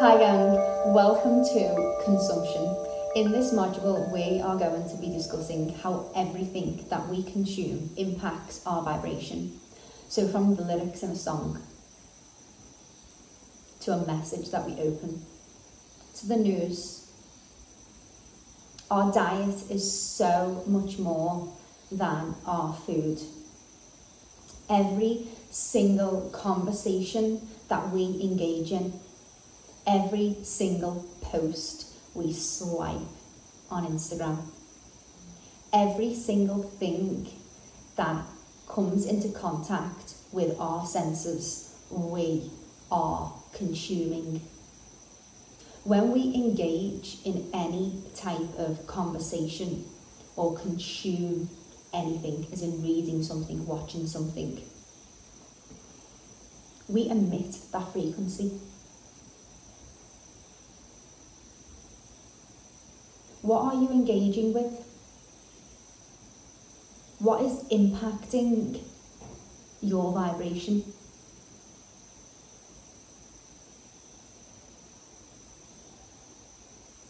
Hi gang, welcome to Consumption. In this module, we are going to be discussing how everything that we consume impacts our vibration. So, from the lyrics in a song to a message that we open to the news, our diet is so much more than our food. Every single conversation that we engage in every single post we swipe on Instagram. Every single thing that comes into contact with our senses, we are consuming. When we engage in any type of conversation or consume anything, as in reading something, watching something, we emit that frequency. What are you engaging with? What is impacting your vibration?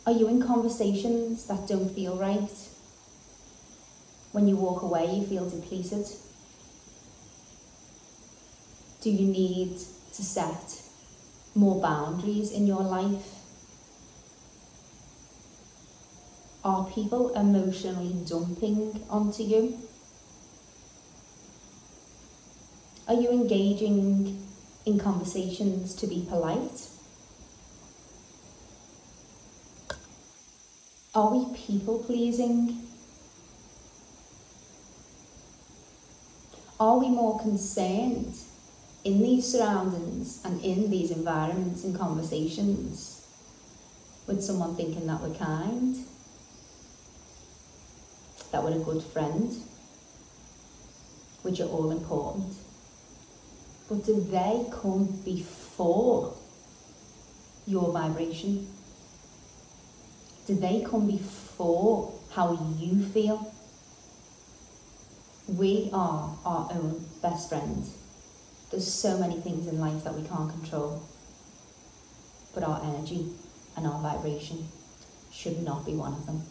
Are you in conversations that don't feel right? When you walk away, you feel depleted? Do you need to set more boundaries in your life? Are people emotionally dumping onto you? Are you engaging in conversations to be polite? Are we people pleasing? Are we more concerned in these surroundings and in these environments and conversations with someone thinking that we're kind? That we're a good friend, which are all important. But do they come before your vibration? Do they come before how you feel? We are our own best friend. There's so many things in life that we can't control, but our energy and our vibration should not be one of them.